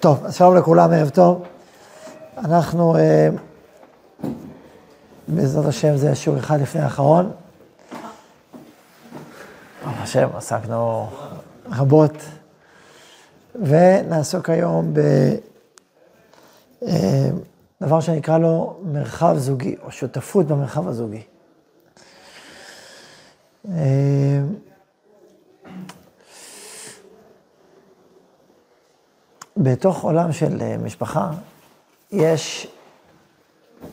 טוב, אז שלום לכולם, ערב טוב. אנחנו, אה, בעזרת השם, זה שיעור אחד לפני האחרון. ברוך השם, עסקנו רבות, ונעסוק היום בדבר אה, שנקרא לו מרחב זוגי, או שותפות במרחב הזוגי. אה, בתוך עולם של אה, משפחה, יש,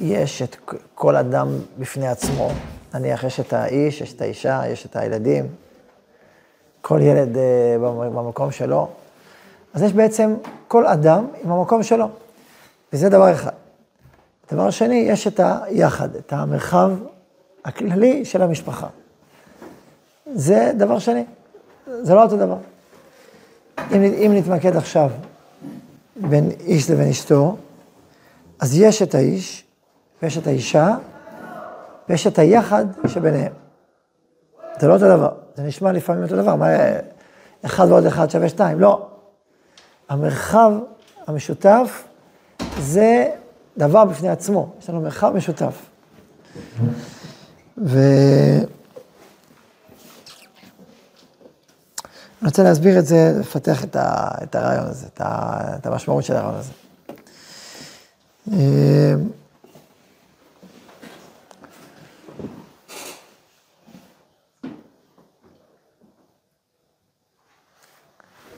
יש את כל אדם בפני עצמו. נניח, יש את האיש, יש את האישה, יש את הילדים, כל ילד אה, במקום שלו. אז יש בעצם כל אדם עם המקום שלו, וזה דבר אחד. דבר שני, יש את היחד, את המרחב הכללי של המשפחה. זה דבר שני, זה לא אותו דבר. אם, אם נתמקד עכשיו בין איש לבין אשתו, אז יש את האיש, ויש את האישה, ויש את היחד שביניהם. זה לא אותו דבר, זה נשמע לפעמים אותו דבר, מה, אחד ועוד אחד שווה שתיים, לא. המרחב המשותף זה דבר בפני עצמו, יש לנו מרחב משותף. ו... רוצה להסביר את זה, לפתח את, ה, את הרעיון הזה, את, ה, את המשמעות של הרעיון הזה. אמ,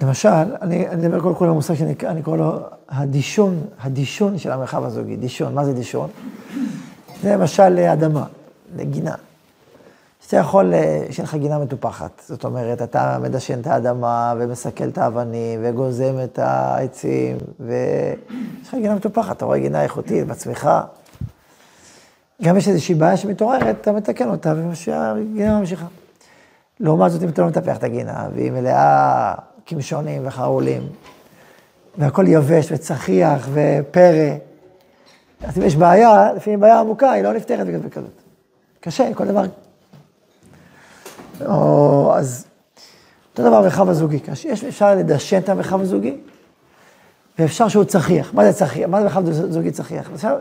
למשל, אני, אני מדבר קודם כל על מושג שאני קורא לו הדישון, הדישון של המרחב הזוגי. דישון, מה זה דישון? זה למשל אדמה, לגינה. שאתה יכול, אה, שיהיה לך גינה מטופחת. זאת אומרת, אתה מדשן את האדמה ומסכל את האבנים וגוזם את העצים, ויש לך גינה מטופחת, אתה רואה גינה איכותית, מצמיחה. גם יש איזושהי בעיה שמתעוררת, אתה מתקן אותה, והגינה ממשיכה. לעומת זאת, אם אתה לא מטפח את הגינה, והיא מלאה קמשונים וחרולים, והכל יבש וצחיח ופרא, אז אם יש בעיה, לפעמים בעיה עמוקה, היא לא נפתרת בקלות. קשה, כל דבר או, אז אותו דבר המרחב הזוגי. יש, אפשר לדשן את המרחב הזוגי, ואפשר שהוא צחיח. מה זה צחיח? מה זה מרחב זוגי צחיח? עכשיו,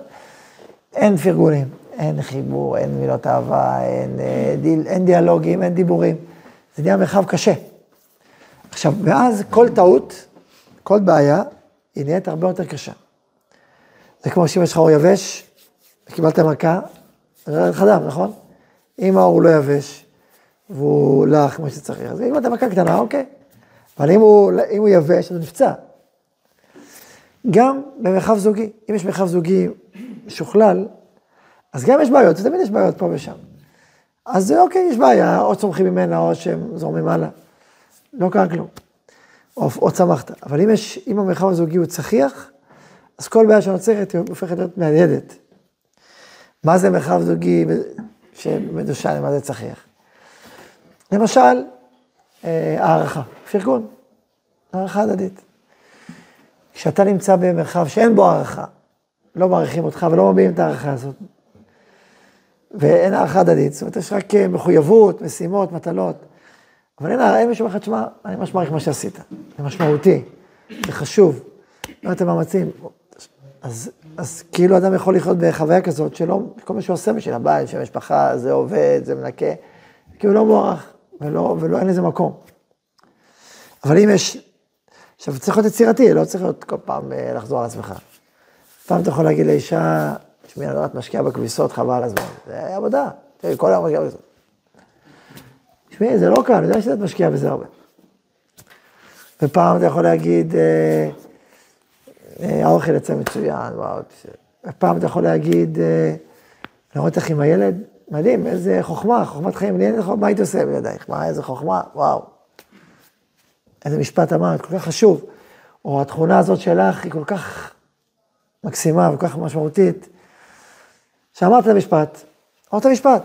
אין פרגונים, אין חיבור, אין מילות אהבה, אין, אה, דיל, אין דיאלוגים, אין דיבורים. זה נהיה מרחב קשה. עכשיו, ואז כל טעות, כל בעיה, היא נהיית הרבה יותר קשה. זה כמו שאם יש לך אור יבש, וקיבלת מכה, זה לא לך דם, נכון? אם האור לא יבש, והוא לח כמו שצריך. אז אם אתה מכה קטנה, אוקיי. אבל אם הוא, אם הוא יבש, אז הוא נפצע. גם במרחב זוגי, אם יש מרחב זוגי משוכלל, אז גם יש בעיות, תמיד יש בעיות פה ושם. אז אוקיי, יש בעיה, או צומחים ממנה, או שהם זורמים הלאה. לא קרה כלום. או, או צמחת. אבל אם, יש, אם המרחב הזוגי הוא צחיח, אז כל בעיה שנוצרת היא הופכת להיות מהדהדת. מה זה מרחב זוגי שמדושן, מה זה צחיח? למשל, אה, הערכה, פרגון, הערכה הדדית. כשאתה נמצא במרחב שאין בו הערכה, לא מעריכים אותך ולא מביעים את הערכה הזאת, ואין הערכה הדדית, זאת אומרת, יש רק אה, מחויבות, משימות, מטלות, אבל אין, אין מישהו אחד, שמע, אני ממש מעריך מה שעשית, זה משמעותי, זה חשוב, לא אתם מאמצים. אז, אז כאילו אדם יכול לחיות בחוויה כזאת שלא, כל מה שהוא עושה בשביל הבית, בשביל המשפחה, זה עובד, זה מנקה, כאילו לא מוערך. ולא, ולא אין לזה מקום. אבל אם יש, עכשיו צריך להיות יצירתי, לא צריך להיות כל פעם אה, לחזור על עצמך. פעם אתה יכול להגיד לאישה, תשמעי, אני לא יודעת, משקיעה בכביסות, חבל הזמן. זה עבודה, תראי, כל היום משקיעה בכביסות. תשמעי, זה לא קל, אני יודע שאת משקיעה בזה הרבה. ופעם אתה יכול להגיד, אה, אה, האוכל יצא מצוין, וואו, ופעם אתה יכול להגיד, רואה אותך עם הילד, מדהים, איזה חוכמה, חוכמת חיים, מה היית עושה בידייך? מה, איזה חוכמה, וואו. איזה משפט אמרת, כל כך חשוב. או התכונה הזאת שלך היא כל כך מקסימה וכל כך משמעותית. שאמרת את המשפט, אמרת משפט.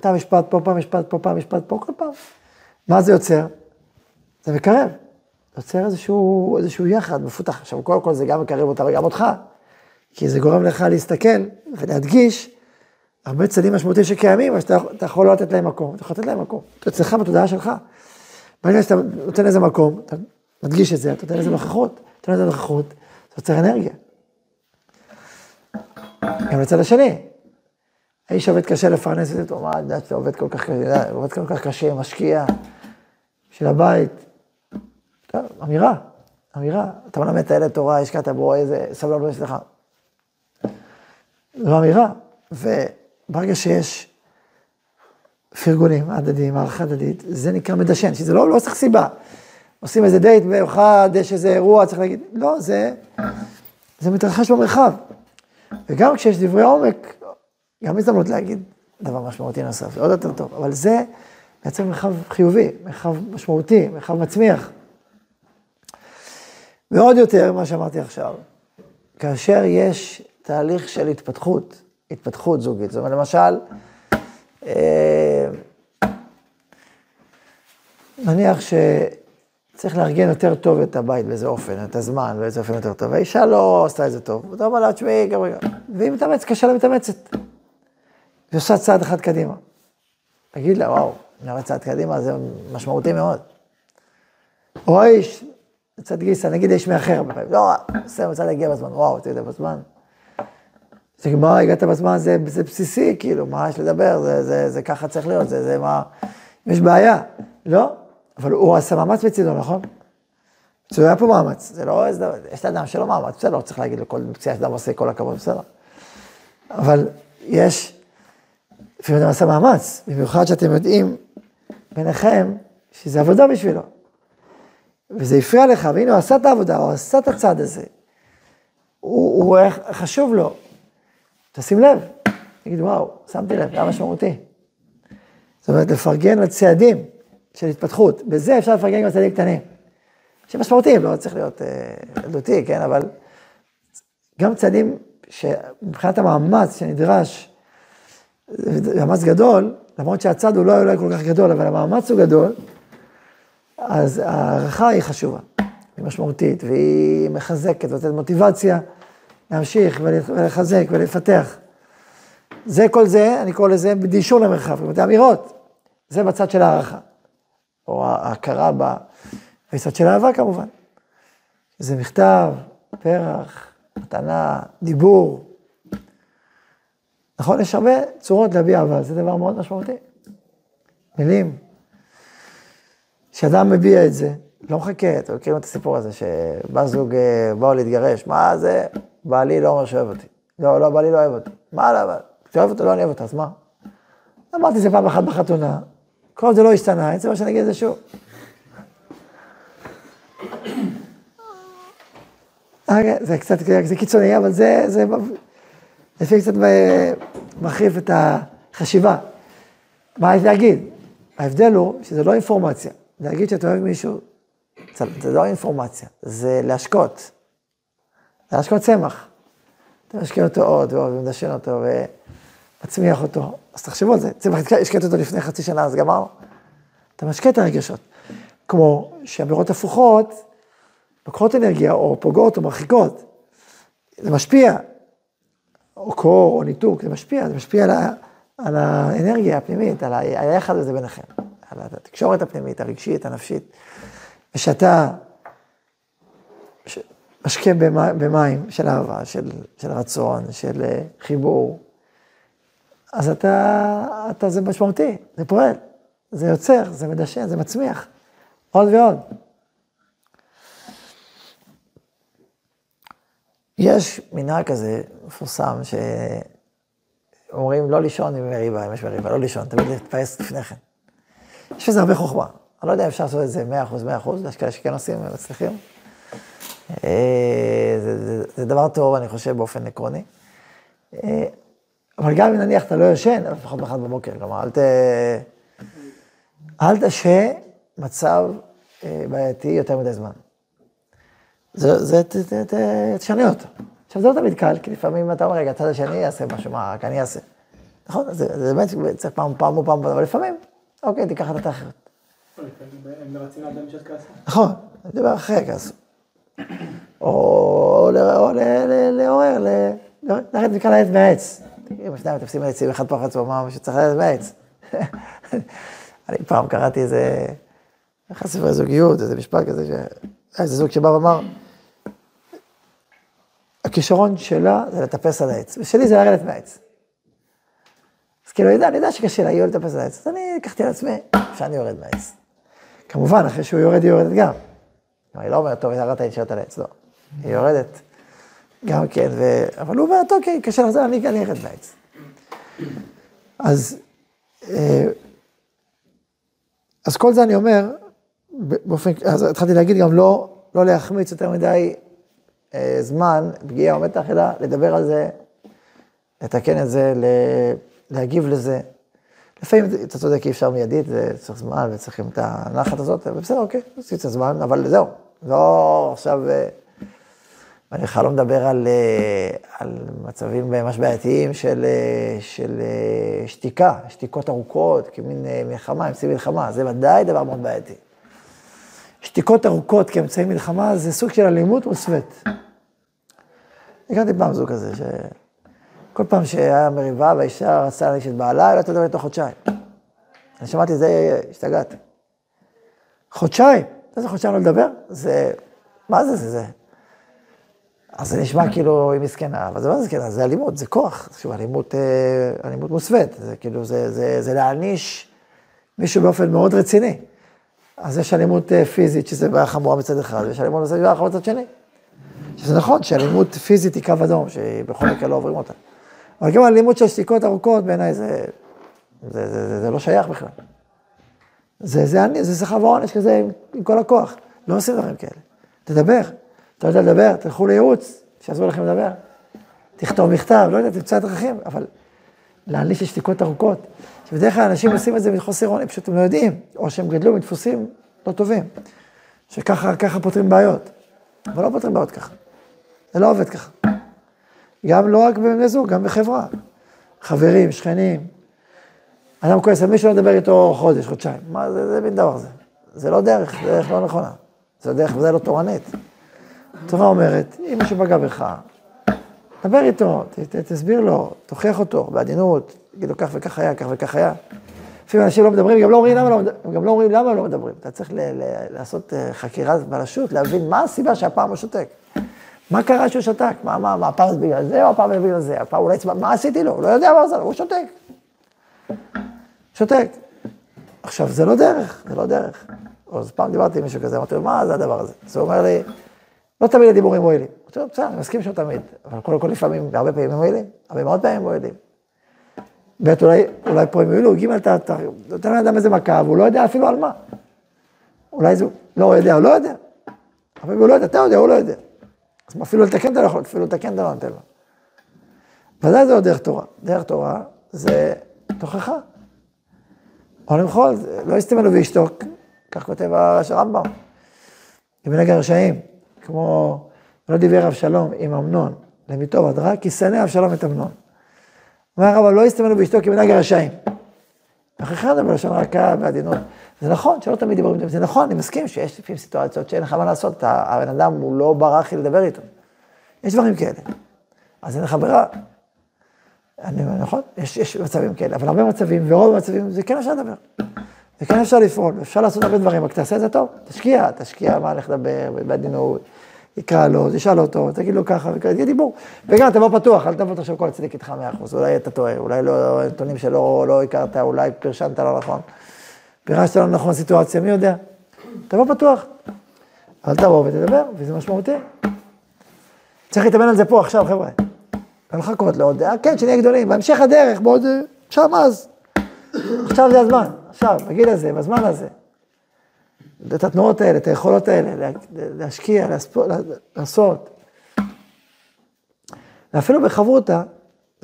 אתה משפט פה, פעם משפט פה, פעם משפט פה, כל פעם. מה זה יוצר? זה מקרב. יוצר איזשהו, איזשהו יחד מפותח. עכשיו, קודם כל זה גם מקרב אותה וגם אותך, כי זה גורם לך להסתכל ולהדגיש הרבה צדדים משמעותיים שקיימים, אבל אתה יכול לא לתת להם מקום, אתה יכול לתת להם מקום. אתה אצלך בתודעה שלך. ברגע שאתה נותן לזה מקום, אתה מדגיש את זה, אתה נותן לזה נוכחות, אתה נותן לזה נוכחות, זה יוצר אנרגיה. גם לצד השני, האיש עובד קשה לפרנס את זה, מה, אני יודעת שאתה עובד כל כך קשה, עובד כל כך קשה, משקיע, של הבית. אמירה, אמירה. אתה מלמד את הילד תורה, השקעת בו איזה סבלנות יש לך. זו אמירה. וברגע שיש פרגונים הדדיים, הערכה הדדית, זה נקרא מדשן, שזה לא, לא צריך סיבה. עושים איזה דייט מיוחד, יש איזה אירוע, צריך להגיד, לא, זה, זה מתרחש במרחב. וגם כשיש דברי עומק, גם הזדמנות להגיד דבר משמעותי נוסף, זה עוד יותר טוב, אבל זה מייצר מרחב חיובי, מרחב משמעותי, מרחב מצמיח. ועוד יותר, מה שאמרתי עכשיו, כאשר יש תהליך של התפתחות, התפתחות זוגית, זאת אומרת, למשל, אה, נניח שצריך לארגן יותר טוב את הבית באיזה אופן, את הזמן באיזה אופן יותר טוב, והאישה לא עשתה את זה טוב, אתה אומר לה, תשמעי, גם רגע, והיא מתאמצת, קשה לה מתאמצת. היא עושה צעד אחד קדימה. תגיד לה, וואו, נראה צעד קדימה, זה משמעותי מאוד. או האיש, צד גיסא, נגיד איש מאחר, לא, בסדר, מצד להגיע בזמן, וואו, אתה יודע, בזמן. זה גמר, הגעת בזמן, זה, זה בסיסי, כאילו, מה יש לדבר, זה, זה, זה ככה צריך להיות, זה, זה מה, יש בעיה. לא, אבל הוא עשה מאמץ מצידו, נכון? זה היה פה מאמץ, זה לא איזה דבר, יש לאדם שלא מאמץ, בסדר, לא צריך להגיד לכל פציעה שאדם עושה כל הכבוד, בסדר. אבל יש, לפעמים אדם עשה מאמץ, במיוחד שאתם יודעים ביניכם שזה עבודה בשבילו. וזה הפריע לך, והנה הוא עשה את העבודה, הוא עשה את הצעד הזה. הוא, הוא חשוב לו. תשים לב, תגיד, וואו, שמתי לב, זה היה משמעותי. זאת אומרת, לפרגן לצעדים של התפתחות. בזה אפשר לפרגן גם צעדים קטנים. שמשמעותיים, לא צריך להיות ילדותי, אה, כן, אבל גם צעדים שמבחינת המאמץ שנדרש, מאמץ גדול, למרות שהצד הוא לא אולי כל כך גדול, אבל המאמץ הוא גדול, אז ההערכה היא חשובה, היא משמעותית, והיא מחזקת, נותנת מוטיבציה להמשיך ולחזק ולפתח. זה כל זה, אני קורא לזה בדישון למרחב, זאת אומרת, אמירות. זה בצד של הערכה, או ההכרה בצד של אהבה כמובן. זה מכתב, פרח, מתנה, דיבור. נכון? יש הרבה צורות להביע אהבה, זה דבר מאוד משמעותי. מילים. כשאדם מביע את זה, לא מחכה, אתם מכירים את הסיפור הזה, שבא זוג אה, באו להתגרש, מה זה, בעלי לא אומר שאוהב אותי. לא, לא, בעלי לא אוהב אותי. מה, לא, כשאוהב אותו, לא אני אוהב אותו, אז מה? אמרתי זה פעם אחת בחתונה, כל זה לא השתנה, אין סיבה שאני אגיד את זה שוב. זה קצת, זה קיצוני, אבל זה, זה, לפי קצת מחריף את החשיבה. מה יש להגיד? ההבדל הוא שזה לא אינפורמציה. להגיד שאתה אוהב מישהו, זה לא אינפורמציה, זה להשקות. זה להשקות צמח. אתה משקיע אותו עוד ועוד ומדשן אותו ומצמיח אותו. אז תחשבו על זה, צמח, השקעת אותו לפני חצי שנה, אז גמר. אתה משקה את הרגשות. כמו שאמירות הפוכות לוקחות אנרגיה, או פוגעות, או מרחיקות. זה משפיע. או קור, או ניתוק, זה משפיע, זה משפיע על, ה, על האנרגיה הפנימית, על היחד הזה ביניכם. על התקשורת הפנימית, הרגשית, הנפשית, ושאתה משקה במים של אהבה, של, של רצון, של אה, חיבור, אז אתה, אתה, זה משמעותי, זה פועל, זה יוצר, זה מדשן, זה מצמיח, עוד ועוד. יש מנהג כזה מפורסם, שאומרים לא לישון עם מריבה, אם יש מריבה, לא לישון, תמיד להתפעס לפני כן. יש בזה הרבה חוכמה. אני לא יודע אם אפשר לעשות את זה 100%, 100%, יש כאלה שכן עושים ומצליחים. אה, זה, זה, זה דבר טוב, אני חושב, באופן עקרוני. אה, אבל גם אם נניח אתה לא ישן, לפחות באחד בבוקר, כלומר, אל ת... אל תשהה מצב אה, בעייתי יותר מדי זמן. זה, זה, תשנה אותו. עכשיו, זה לא תמיד קל, כי לפעמים אתה אומר, רגע, הצד השני יעשה משהו, מה רק אני אעשה. נכון, זה, זה באמת צריך פעם, פעם פעם, אבל לפעמים אוקיי, תיקח את האחרת. נכון, אני מדבר אחרי כעס. או לעורר, לרדת מכאן לעץ מהעץ. אם השניים תופסים עצים, אחד פה, אחד פה, מה שצריך לרדת מהעץ. אני פעם קראתי איזה, אחד ספרי זוגיות, איזה משפט כזה, איזה זוג שבא ואמר, הכישרון שלה זה לטפס על העץ, ושלי זה לרדת מהעץ. אז כאילו, אני יודע, אני יודע שקשה לה, היא לטפס על העץ, אז אני לקחתי על עצמי, שאני יורד מהעץ. כמובן, אחרי שהוא יורד, היא יורדת גם. היא לא אומרת, טוב, היא נשארת על העץ, לא. היא יורדת גם כן, ו... אבל הוא אומר, אוקיי, קשה לחזור, אני ארד מהעץ. אז, אה, אז כל זה אני אומר, באופן, אז התחלתי להגיד גם לא, לא להחמיץ יותר מדי אה, זמן, פגיעה או מתח, אלא לדבר על זה, לתקן את זה, להגיב לזה. לפעמים אתה צודק, אי אפשר מיידית, זה צריך זמן וצריכים את הנחת הזאת, ובסדר, אוקיי, עשיתי את הזמן, אבל זהו, לא עכשיו, אה, אני בכלל לא מדבר על, אה, על מצבים ממש בעייתיים של, של שתיקה, שתיקות ארוכות, כמין מלחמה, אמצעי מלחמה, זה ודאי דבר מאוד בעייתי. שתיקות ארוכות כאמצעי מלחמה זה סוג של אלימות מוסווית. הכרתי פעם זוג כזה, שכל פעם שהיה מריבה והאישה רצתה להעניש את בעלה, היא לא תדבר איתו חודשיים. אני שמעתי את זה, השתגעתי. חודשיים? איזה חודשיים לא לדבר? זה, מה זה זה? זה? אז זה נשמע כאילו היא מסכנה, אבל זה זה מסכנה? זה אלימות, זה כוח, שוב, אלימות, אה, אלימות מוסווית, זה כאילו, זה, זה, זה להעניש מישהו באופן מאוד רציני. אז יש אלימות אה, פיזית, שזה בעיה חמורה מצד אחד, ויש אלימות בעיה חמורה מצד שני. שזה נכון שאלימות פיזית היא קו אדום, שבכל מקרה לא עוברים אותה. אבל גם אלימות של שתיקות ארוכות, בעיניי זה, זה, זה, זה, זה לא שייך בכלל. זה, זה, זה, זה שכר ועונש כזה עם, עם כל הכוח. לא עושים דברים כאלה. תדבר. אתה יודע לדבר, תלכו לייעוץ, שיעזרו לכם לדבר. תכתוב מכתב, לא יודע, תמצא דרכים, אבל להעניש לשתיקות ארוכות. שבדרך כלל אנשים עושים את זה מחוסר עונש, פשוט הם לא יודעים, או שהם גדלו מדפוסים לא טובים, שככה פותרים בעיות. אבל לא פותרים בעיות ככה. זה לא עובד ככה. גם לא רק בבני זוג, גם בחברה. חברים, שכנים. אדם כועס על מישהו לדבר איתו חודש, חודשיים. מה זה, זה מין דבר זה? זה לא דרך, זה דרך לא נכונה. זה דרך, וזה לא תורנית. התורה אומרת, אם מישהו פגע בך, דבר איתו, ת, ת, תסביר לו, תוכיח אותו בעדינות, תגיד לו כך וכך היה, כך וכך היה. לפעמים אנשים לא מדברים, גם לא אומרים למה לא, גם לא אומרים למה לא מדברים. אתה צריך ל, ל, לעשות אה, חקירה בלשות, להבין מה הסיבה שהפעם הוא שותק. מה קרה שהוא שתק? מה, מה, מה, הפעם זה בגלל זה או הפעם זה בגלל זה? הפעם אולי, מה עשיתי לו? לא יודע מה זה, הוא שותק. שותק. עכשיו, זה לא דרך, זה לא דרך. אז פעם דיברתי עם מישהו כזה, אמרתי לו, מה זה הדבר הזה? אז הוא אומר לי, לא תמיד הדיבורים מועילים. אמרתי לו, בסדר, אני מסכים שלא תמיד, אבל קודם כל לפעמים, והרבה פעמים הם מועילים, הרבה מאוד פעמים מועילים. ב', אולי, אולי פה הם יועילו, ג', אתה נותן לאדם איזה מכה, והוא לא יודע אפילו על מה. אולי זה, לא הוא יודע, הוא לא יודע. אבל הוא לא יודע, אתה יודע, הוא לא יודע. אז אפילו לתקן אתה לא יכול, אפילו לתקן אתה לא נותן לו. ודאי זה לא דרך תורה. דרך תורה זה תוכחה. או למחול, לא יסתם לו וישתוק, כך כותב הרמב"ם. כמנהג הרשעים, כמו לא דיבר אבשלום עם אמנון למיתו בדרה, כי שנא אבשלום את אמנון. אומר הרב, לא יסתם לו וישתוק כמנהג הרשעים. אחרי לדבר בלשון רכה ועדינות. זה נכון שלא תמיד דיבורים, זה נכון, אני מסכים שיש לפעמים סיטואציות שאין לך מה לעשות, הבן אדם הוא לא ברח לי לדבר איתו. יש דברים כאלה. אז אין לך ברירה. אני, נכון, יש, יש מצבים כאלה, אבל הרבה מצבים, ורוב המצבים, זה כן אפשר לדבר. זה כן אפשר לפעול, אפשר לעשות הרבה דברים, רק תעשה את זה טוב, תשקיע, תשקיע מה הולך לדבר, בעדינות, יקרא לו, תשאל אותו, תגיד לו ככה, יהיה דיבור. וגם תבוא פתוח, אל תבוא עכשיו כל הצדיק איתך מאה אחוז, אולי אתה טועה, אולי לא, נתונים שלא לא הכרת, אולי פרשנת לא נכון. פירשת לא נכון סיטואציה, מי יודע? תבוא פתוח. אל תבוא ותדבר, וזה משמעותי. צריך להתאמן על זה פה עכשיו, חבר'ה. לא לחכות לעוד, אה, כן, שנהיה גדולים, בהמשך הדרך, בעוד, שם אז. עכשיו זה הזמן, עכשיו, בגיל הזה, בזמן הזה. את התנועות האלה, את היכולות האלה, להשקיע, לעשות. ואפילו בחברותה,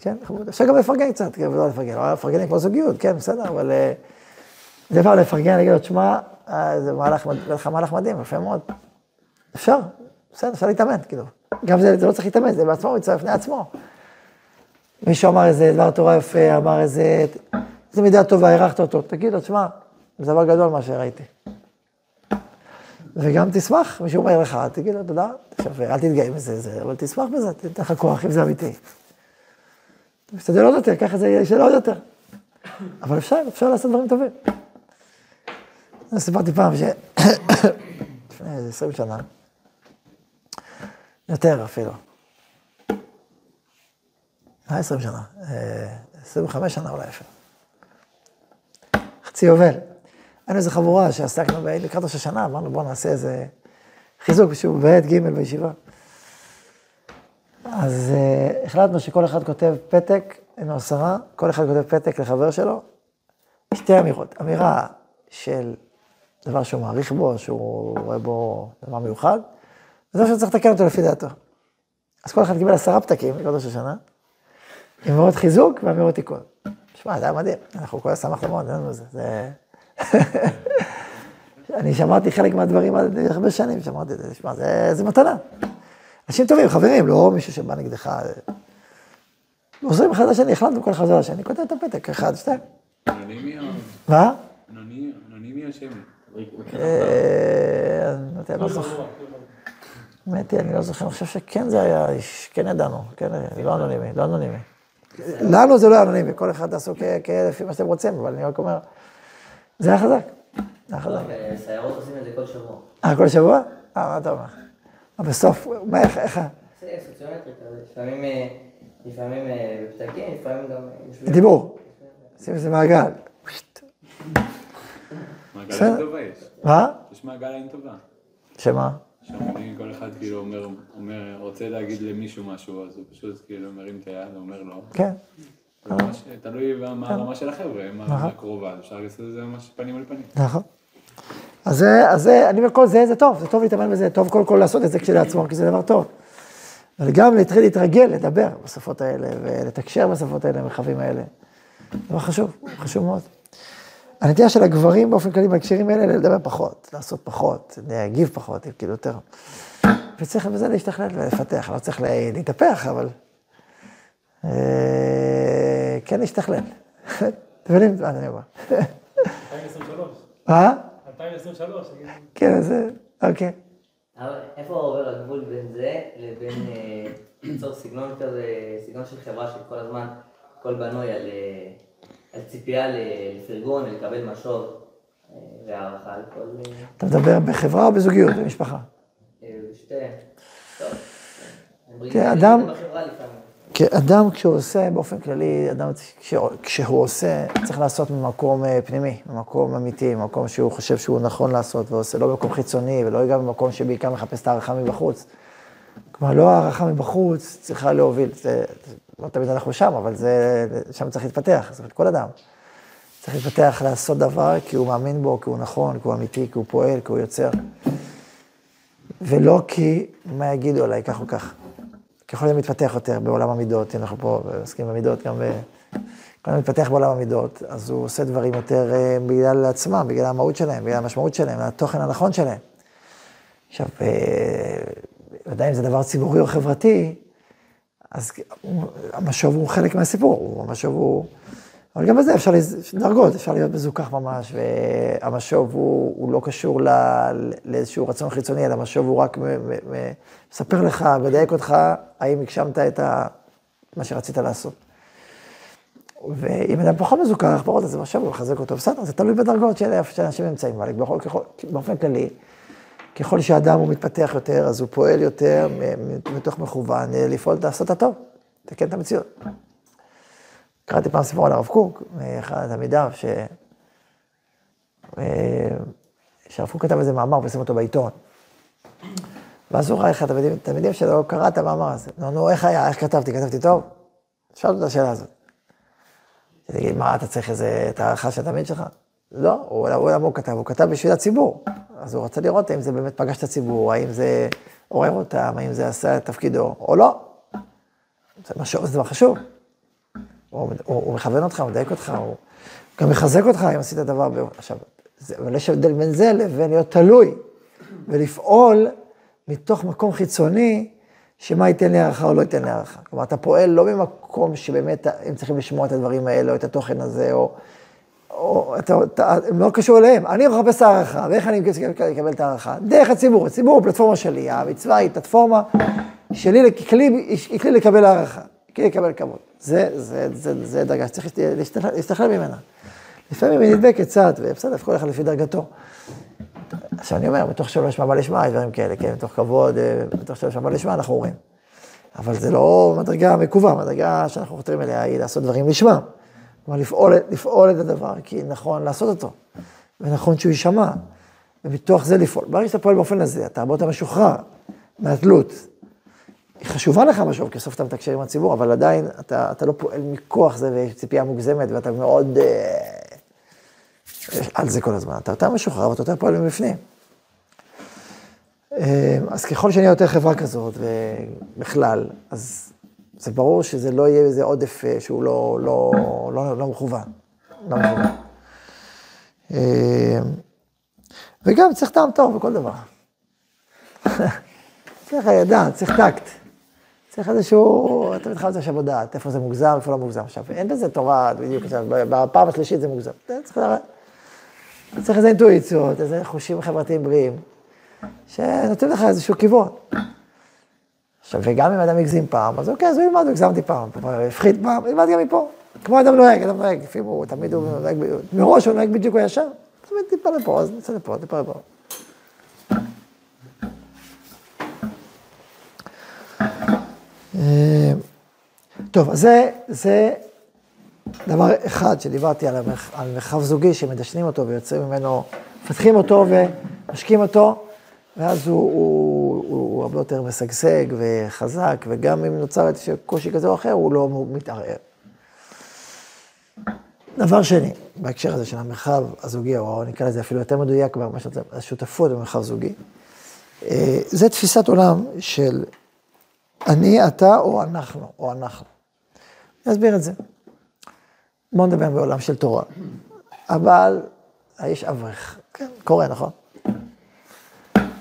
כן, בחברותה, אפשר גם לפרגן קצת, כן, לא לפרגן, לא לפרגן כמו זוגיות, כן, בסדר, אבל... אה, זה פעם לפרגן, להגיד לו, תשמע, אה, זה מהלך, לך מהלך מדהים, יפה מאוד. אפשר, בסדר, אפשר להתאמן, כאילו. גם זה, זה לא צריך להתאמן, זה בעצמו מצווה בפני עצמו. מישהו אמר איזה דבר תורה יפה, אמר איזה, איזה מידה טובה, הערכת אותו, תגיד לו, תשמע, זה דבר גדול מה שראיתי. וגם תשמח, מישהו אומר לך, תגיד לו תודה, עכשיו, אל תתגאה בזה, זה, אבל תשמח בזה, תתן לך כוח אם זה אמיתי. תשתדל עוד יותר, ככה זה יהיה עוד יותר. אבל אפשר, אפשר לעשות דברים טובים. אני סיפרתי פעם ש... לפני איזה עשרים שנה, יותר אפילו. מה 20 שנה? 25 שנה אולי אפילו. חצי יובל. היינו איזה חבורה שעסקנו לקראת ראש השנה, אמרנו בואו נעשה איזה חיזוק בשביל בעת ג' בישיבה. אז uh, החלטנו שכל אחד כותב פתק, היינו עשרה, כל אחד כותב פתק לחבר שלו, שתי אמירות. אמירה של דבר שהוא מעריך בו, שהוא רואה בו דבר מיוחד, וזה שהוא צריך לתקן אותו לפי דעתו. אז כל אחד קיבל עשרה פתקים לקראת ראש השנה, עם אמירות חיזוק ואמירות תיקון. שמע, זה היה מדהים, אנחנו כל השמחנו מאוד, אין לנו זה. זה... אני שמעתי חלק מהדברים עד הרבה שנים, שמעתי את זה, שמע, זה, זה מתנה. אנשים טובים, חברים, לא מישהו שבא נגדך. עוזרים אחד לשני, החלטנו כל אחד עוזר לשני, כותב את הפתק, אחד, שתיים. אנונימי או... מה? אנונימי או שמי? אה, אני לא זוכר. האמת היא, אני לא זוכר, אני חושב שכן זה היה, כן ידענו, כן, לא אנונימי, לא אנונימי. לנו זה לא אנונימי, כל אחד תעשו לפי מה שאתם רוצים, אבל אני רק אומר, זה היה חזק. זה היה חזק. סיירות עושים את זה כל שבוע. אה, כל שבוע? אה, מה אתה אומר? בסוף, מה, איך, איך? זה סוציומטרי לפעמים, אה, לפעמים אה, בפתקים, לפעמים גם... דיבור. שים איזה מעגל. מעגל. אין טובה יש. מה? יש מעגל אין טובה. שמה? שאומרים, כל אחד כאילו אומר, אומר, רוצה להגיד למישהו משהו, אז הוא פשוט כאילו מרים את היד, אומר לו. כן. תלוי מה הרמה של החבר'ה, מה. הקרובה, אפשר לעשות את זה ממש פנים על פנים. נכון. אז זה, אני אומר, כל זה, זה טוב, זה טוב להתאמן בזה, טוב קודם כל לעשות את זה כשלעצמו, כי זה דבר טוב. אבל גם להתחיל להתרגל, לדבר בשפות האלה, ולתקשר בשפות האלה, במרחבים האלה. דבר חשוב, חשוב מאוד. הנטייה של הגברים באופן כללי בהקשרים האלה, לדבר פחות, לעשות פחות, להגיב פחות, כאילו יותר. וצריך בזה להשתכלל ולפתח, לא צריך לה- להתהפך, אבל אה, כן להשתכלל. אתם מבינים מה אני אומר? 2023. מה? 2023. כן, זה, אוקיי. איפה עובר הגבול בין זה לבין אה, ליצור סגנון כזה, סגנון של חברה שכל הזמן, הכל בנוי על, על ציפייה ל- לפרגון, לקבל משוב אה, והערכה על כל... אה, אתה מדבר בחברה או בזוגיות, במשפחה? אה, בשתיהן. טוב. הם תראה, רגילים אדם- לזה בחברה לפעמים. כי אדם כשהוא עושה, באופן כללי, אדם כשהוא- עושה, צריך לעשות ממקום פנימי, ממקום אמיתי, ממקום שהוא חושב שהוא נכון לעשות ועושה, לא במקום חיצוני ולא גם במקום שבעיקר מחפש את ההערכה מבחוץ. כלומר, לא הערכה מבחוץ צריכה להוביל, זה, לא תמיד אנחנו שם, אבל זה, שם צריך להתפתח, זאת אומרת, כל אדם. צריך להתפתח לעשות דבר כי הוא מאמין בו, כי הוא נכון, כי הוא אמיתי, כי הוא פועל, כי הוא יוצר. ולא כי מה יגידו עליי, כך או כך. ככל שזה מתפתח יותר בעולם המידות, אנחנו פה עוסקים במידות, גם ב... ככל שזה מתפתח בעולם המידות, אז הוא עושה דברים יותר אה, בגלל עצמם, בגלל המהות שלהם, בגלל המשמעות שלהם, התוכן הנכון שלהם. עכשיו, אה, ודאי אם זה דבר ציבורי או חברתי, אז המשוב הוא חלק מהסיפור, המשוב הוא... אבל גם בזה אפשר, לז- דרגות, אפשר להיות מזוכח ממש, והמשוב הוא, הוא לא קשור ל, לאיזשהו רצון חיצוני, אלא המשוב הוא רק מספר לך, מדייק אותך, האם הגשמת את ה, מה שרצית לעשות. ואם אדם פחות מזוכח, פחות, אז זה משוב, הוא מחזק אותו, בסדר, זה תלוי בדרגות של איפה שאנשים נמצאים, אבל באופן כללי, ככל שאדם הוא מתפתח יותר, אז הוא פועל יותר מתוך מכוון אה, לפעול, לעשות את הטוב, לתקן את המציאות. קראתי פעם סיפור על הרב קוק, מאחד התלמידיו, ש... אה, שהרב קוק כתב איזה מאמר ושים אותו בעיתון. ואז הוא ראה איך התלמידים שלו קרא את המאמר הזה. נו, נו, איך היה, איך כתבתי? כתבתי טוב? שאלתי את השאלה הזאת. תגיד, מה, אתה צריך איזה, את הערכה של התלמיד שלך? לא, הוא, הוא, הוא, הוא כתב, הוא כתב בשביל הציבור. אז הוא רצה לראות האם זה באמת פגש את הציבור, האם זה עורר אותם, האם זה עשה את תפקידו, או לא. זה, משהו, זה דבר חשוב. הוא, הוא, הוא מכוון אותך, הוא מדייק אותך, הוא גם מחזק אותך אם עשית דבר. ב... עכשיו, זה, אבל יש הבדל בין זה לבין להיות תלוי ולפעול מתוך מקום חיצוני, שמה ייתן לי הערכה או לא ייתן לי הערכה. כלומר, אתה פועל לא במקום שבאמת הם צריכים לשמוע את הדברים האלה, או את התוכן הזה, או... או אתה, אתה, הם לא קשור אליהם, אני מחפש הערכה, ואיך אני אקבל את הערכה? דרך הציבור, הציבור הוא פלטפורמה שלי, המצווה היא פלטפורמה שלי, היא כלי לקבל הערכה, כלי לקבל כבוד. זה, זה, זה, זה דרגה שצריך להשתכלל ממנה. לפעמים היא נדבקת קצת, ובסדר, כל אחד לפי דרגתו. עכשיו אני אומר, מתוך שלא לשמה בא לשמה, יש דברים כאלה, כן, מתוך כבוד, אה, מתוך שלא לשמה בא לשמה, אנחנו אומרים. אבל זה לא מדרגה מקווה, מדרגה שאנחנו חותרים אליה היא לעשות דברים לשמה. כלומר, לפעול, לפעול את הדבר, כי נכון לעשות אותו, ונכון שהוא יישמע, ומתוך זה לפעול. ברגע שאתה פועל באופן הזה, אתה הרבה יותר משוחרר מהתלות. היא חשובה לך משהו, כי בסוף אתה מתקשר עם הציבור, אבל עדיין אתה, אתה לא פועל מכוח זה ויש ציפייה מוגזמת, ואתה מאוד... אה, על זה כל הזמן. אתה יותר משוחרר ואתה יותר פועל מבפנים. אה, אז ככל שאני יותר חברה כזאת, ובכלל, אז זה ברור שזה לא יהיה איזה עודף אה, שהוא לא, לא, לא, לא מכוון. לא מכוון. אה, וגם צריך טעם טוב בכל דבר. צריך ידע, צריך טקט. צריך איזשהו, אתה מתחיל לזה עכשיו דעת, איפה זה מוגזם, איפה לא מוגזם. עכשיו, אין בזה תורה בדיוק, בפעם השלישית זה מוגזם. צריך צריך איזה אינטואיציות, איזה חושים חברתיים בריאים, שנותנים לך איזשהו כיוון. עכשיו, וגם אם אדם הגזים פעם, אז אוקיי, אז הוא ילמד, הגזמתי פעם, הפחית פעם, ילמד גם מפה. כמו אדם נוהג, אדם נוהג, לפעמים הוא, תמיד הוא נוהג, מראש הוא נוהג בדיוק הישר, תמיד טיפה לפה, אז נצא לפה, טיפה לפה. אה, טוב, אז זה, זה דבר אחד שדיברתי על, המרח, על מרחב זוגי, שמדשנים אותו ויוצרים ממנו, מפתחים אותו ומשקים אותו, ואז הוא, הוא, הוא, הוא הרבה יותר משגשג וחזק, וגם אם נוצר איזשהו קושי כזה או אחר, הוא לא מתערער. דבר שני, בהקשר הזה של המרחב הזוגי, או נקרא לזה אפילו יותר מדויק כבר, מה שאתה, השותפות במרחב זוגי, אה, זה תפיסת עולם של אני, אתה או אנחנו, או אנחנו. אני אסביר את זה. בואו נדבר בעולם של תורה. אבל האיש אברך, כן, קורה, נכון?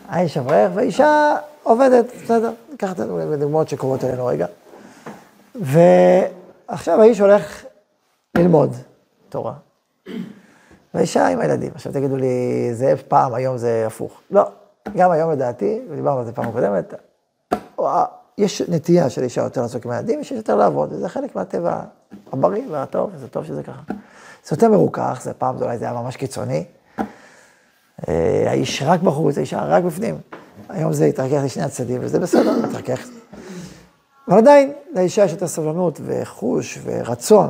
האיש אברך והאישה עובדת, בסדר, ניקח את הדוגמאות שקורות אלינו רגע. ועכשיו האיש הולך ללמוד תורה. והאישה עם הילדים. עכשיו תגידו לי, זה פעם, היום זה הפוך. לא, גם היום לדעתי, ודיברנו על זה פעם קודמת, יש נטייה של אישה יותר לעסוק עם הילדים, יש יותר לעבוד, וזה חלק מהטבע הבריא והטוב, וזה טוב שזה ככה. זה יותר מרוכך, זה פעם, זה אולי זה היה ממש קיצוני. אה, האיש רק בחוץ, האישה רק בפנים. היום זה התרכך לשני הצדדים, וזה בסדר, מתרכך. אבל עדיין, לאישה יש יותר סבלנות וחוש ורצון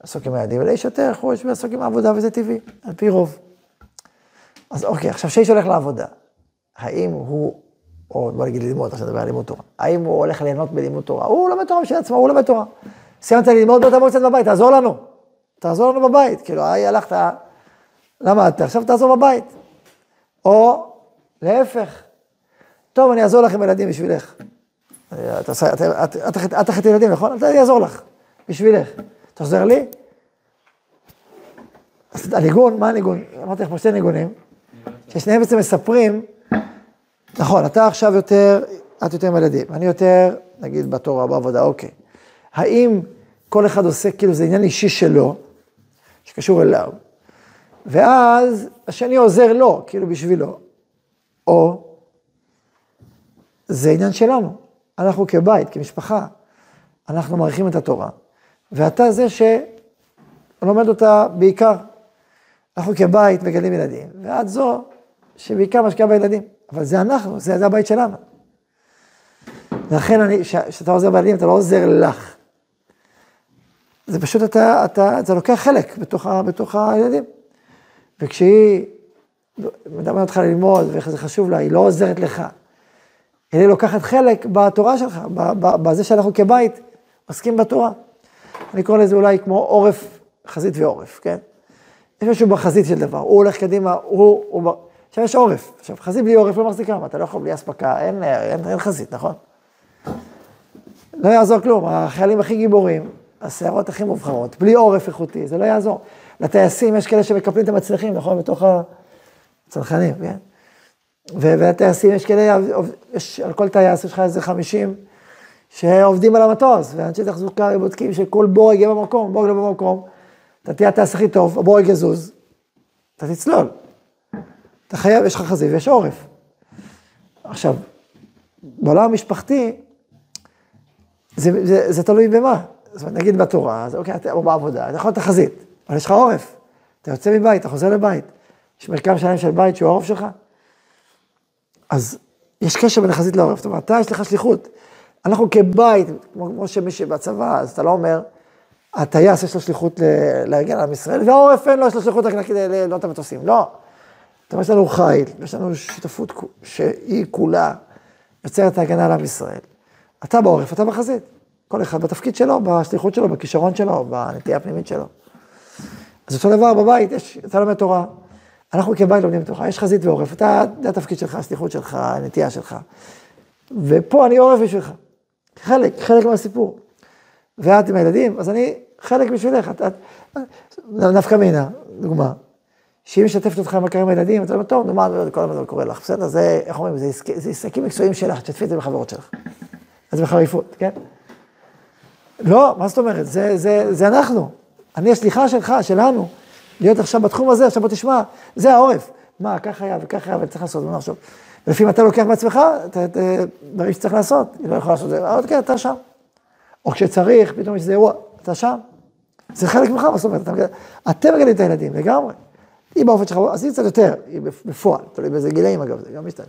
לעסוק עם הילדים, ולאיש יותר חוש ולעסוק עם העבודה, וזה טבעי, על פי רוב. אז אוקיי, עכשיו שאיש הולך לעבודה, האם הוא או בוא נגיד ללמוד, עכשיו נדבר על לימוד תורה. האם הוא הולך ליהנות בלימוד תורה? הוא לומד תורה בשביל עצמו, הוא לומד תורה. סיימת ללמוד, בוא תבוא קצת בבית, תעזור לנו. תעזור לנו בבית. כאילו, היי, הלכת, למדת, עכשיו תעזור בבית. או להפך, טוב, אני אעזור לך עם ילדים בשבילך. את אחת ילדים, נכון? אני אעזור לך, בשבילך. אתה עוזר לי? אז הניגון, מה הניגון? אמרתי לך פה שתי ניגונים, ששניהם בעצם מספרים נכון, אתה עכשיו יותר, את יותר עם הילדים, אני יותר, נגיד, בתורה, בעבודה, אוקיי. האם כל אחד עושה, כאילו, זה עניין אישי שלו, שקשור אליו, ואז השני עוזר לו, כאילו, בשבילו, או זה עניין שלנו, אנחנו כבית, כמשפחה, אנחנו מעריכים את התורה, ואתה זה שלומד אותה בעיקר. אנחנו כבית מגדלים ילדים, ואת זו שבעיקר משקיעה בילדים. אבל זה אנחנו, זה, זה הבית שלנו. לכן כשאתה עוזר בילדים, אתה לא עוזר לך. זה פשוט אתה, אתה, אתה לוקח חלק בתוך, בתוך הילדים. וכשהיא מדברת אותך ללמוד, ואיך זה חשוב לה, היא לא עוזרת לך. היא לוקחת חלק בתורה שלך, בזה שאנחנו כבית עוסקים בתורה. אני קורא לזה אולי כמו עורף, חזית ועורף, כן? יש משהו בחזית של דבר, הוא הולך קדימה, הוא, הוא, עכשיו יש עורף. עכשיו, חזית בלי עורף לא מחזיקה, אתה לא יכול בלי אספקה, אין, אין, אין חזית, נכון? לא יעזור כלום, החיילים הכי גיבורים, הסערות הכי מובחרות, בלי עורף איכותי, זה לא יעזור. לטייסים יש כאלה שמקפלים את המצליחים, נכון? בתוך הצנחנים, כן? והטייסים יש כאלה, יש, על כל טייס יש לך איזה 50 שעובדים על המטוס, ואנשי תחזוקה בודקים שכל בורג יהיה במקום, בורג לא במקום, אתה תהיה הטייס הכי טוב, הבורג יזוז, אתה תצלול. אתה חייב, יש לך חזית ויש עורף. עכשיו, בעולם המשפחתי, זה, זה, זה תלוי במה. זאת אומרת, נגיד בתורה, אז אוקיי, או בעבודה, אתה יכול להיות החזית, אבל יש לך עורף. אתה יוצא מבית, אתה חוזר לבית. יש מרקם שלם של בית שהוא העורף שלך. אז יש קשר בין החזית לעורף. זאת אומרת, אתה, יש לך שליחות. אנחנו כבית, כמו, כמו שמי שבצבא, אז אתה לא אומר, הטייס יש לו שליחות להגן על עם ישראל, והעורף אין לו, יש לו שליחות רק לבנות את המטוסים. לא. זאת אומרת, יש לנו חיל, יש לנו שותפות שהיא כולה יוצרת ההגנה על עם ישראל. אתה בעורף, אתה בחזית. כל אחד בתפקיד שלו, בשליחות שלו, בכישרון שלו, בנטייה הפנימית שלו. אז אותו דבר בבית, יש, אתה לומד תורה. אנחנו כבית לומדים תורה, יש חזית ועורף, אתה, זה התפקיד שלך, השליחות שלך, הנטייה שלך. ופה אני עורף בשבילך. חלק, חלק מהסיפור. ואת עם הילדים, אז אני חלק בשבילך. את, את, נפקא מינה, דוגמה. שהיא משתפת אותך עם הילדים, אתה אומר, טוב, נו מה, כל הזמן קורה לך, בסדר? זה, איך אומרים, זה זה עסקים מקצועיים שלך, תשתפי את זה בחברות שלך. אז בחריפות, כן? לא, מה זאת אומרת? זה, זה, זה אנחנו. אני השליחה שלך, שלנו. להיות עכשיו בתחום הזה, עכשיו בוא תשמע, זה העורף. מה, ככה היה וככה היה, וצריך לעשות, מה עכשיו? ולפעמים אתה לוקח בעצמך, דברים שצריך לעשות, היא לא יכולה לעשות את זה, אבל כן, אתה שם. או כשצריך, פתאום יש איזה אירוע, אתה שם. זה חלק ממך, מה זאת אומרת? אתם מגדלים את הילדים, לגמרי. היא באופן שלך, אז היא קצת יותר, היא בפועל, תלוי באיזה גילאים אגב, זה גם משתנה.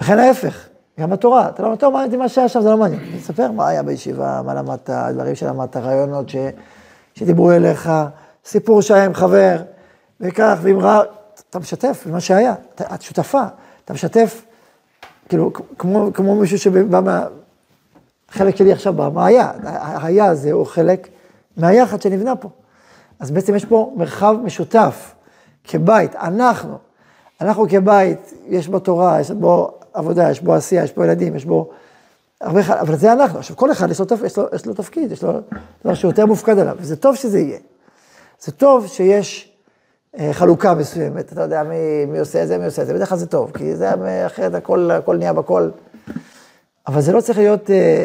וכן ההפך, גם בתורה, אתה לא אומר, טוב, מה שהיה שם, זה לא מעניין. תספר מה היה בישיבה, מה למדת, דברים שלמדת, רעיונות ש, שדיברו אליך, סיפור שהיה עם חבר, וכך, ואם רע, אתה משתף במה שהיה, אתה, את שותפה, אתה משתף, כאילו, כמו, כמו מישהו שבא מה... חלק שלי עכשיו בא, מה היה? היה הזה הוא חלק מהיחד שנבנה פה. אז בעצם יש פה מרחב משותף, כבית, אנחנו, אנחנו כבית, יש בו תורה, יש בו עבודה, יש בו עשייה, יש בו ילדים, יש בו הרבה, אבל זה אנחנו. עכשיו, כל אחד יש לו, יש לו, יש לו תפקיד, יש לו דבר שהוא יותר מופקד עליו, וזה טוב שזה יהיה. זה טוב שיש אה, חלוקה מסוימת, אתה יודע מי, מי עושה את זה, מי עושה את זה, בדרך כלל זה טוב, כי זה אחרת הכל, הכל נהיה בכל. אבל זה לא צריך להיות אה,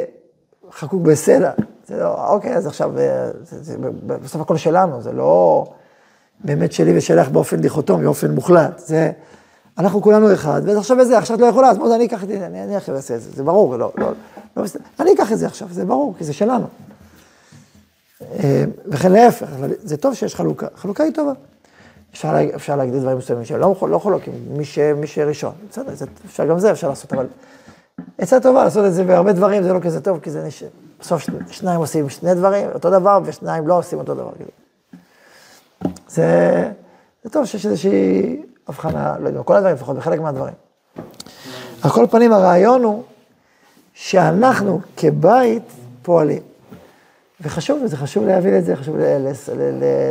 חקוק בסלע. זה לא, אוקיי, אז עכשיו, אה, זה, זה, בסוף הכל שלנו, זה לא באמת שלי ושלך באופן דיכוטומי, באופן מוחלט. זה, אנחנו כולנו אחד, ועכשיו וזה, עכשיו את לא יכולה, אז בואו אני אקח את זה, אני, עכשיו אעשה את זה, זה ברור, לא, לא, לא, אני אקח את זה עכשיו, זה ברור, כי זה שלנו. אה, וכן להפך, זה טוב שיש חלוקה, חלוקה היא טובה. אפשר, לה, אפשר להגדיר דברים מסוימים שלא לא חולקים, מי, ש, מי שראשון, בסדר, אפשר גם זה אפשר לעשות, אבל עצה טובה לעשות את זה בהרבה דברים, זה לא כזה טוב, כי זה נש... בסוף שני- שניים עושים שני דברים, אותו דבר, ושניים לא עושים אותו דבר. זה, זה טוב שיש איזושהי הבחנה, לא יודע, בכל הדברים, לפחות בחלק מהדברים. על כל פנים, הרעיון הוא שאנחנו כבית פועלים. וחשוב, זה חשוב להבין את זה, חשוב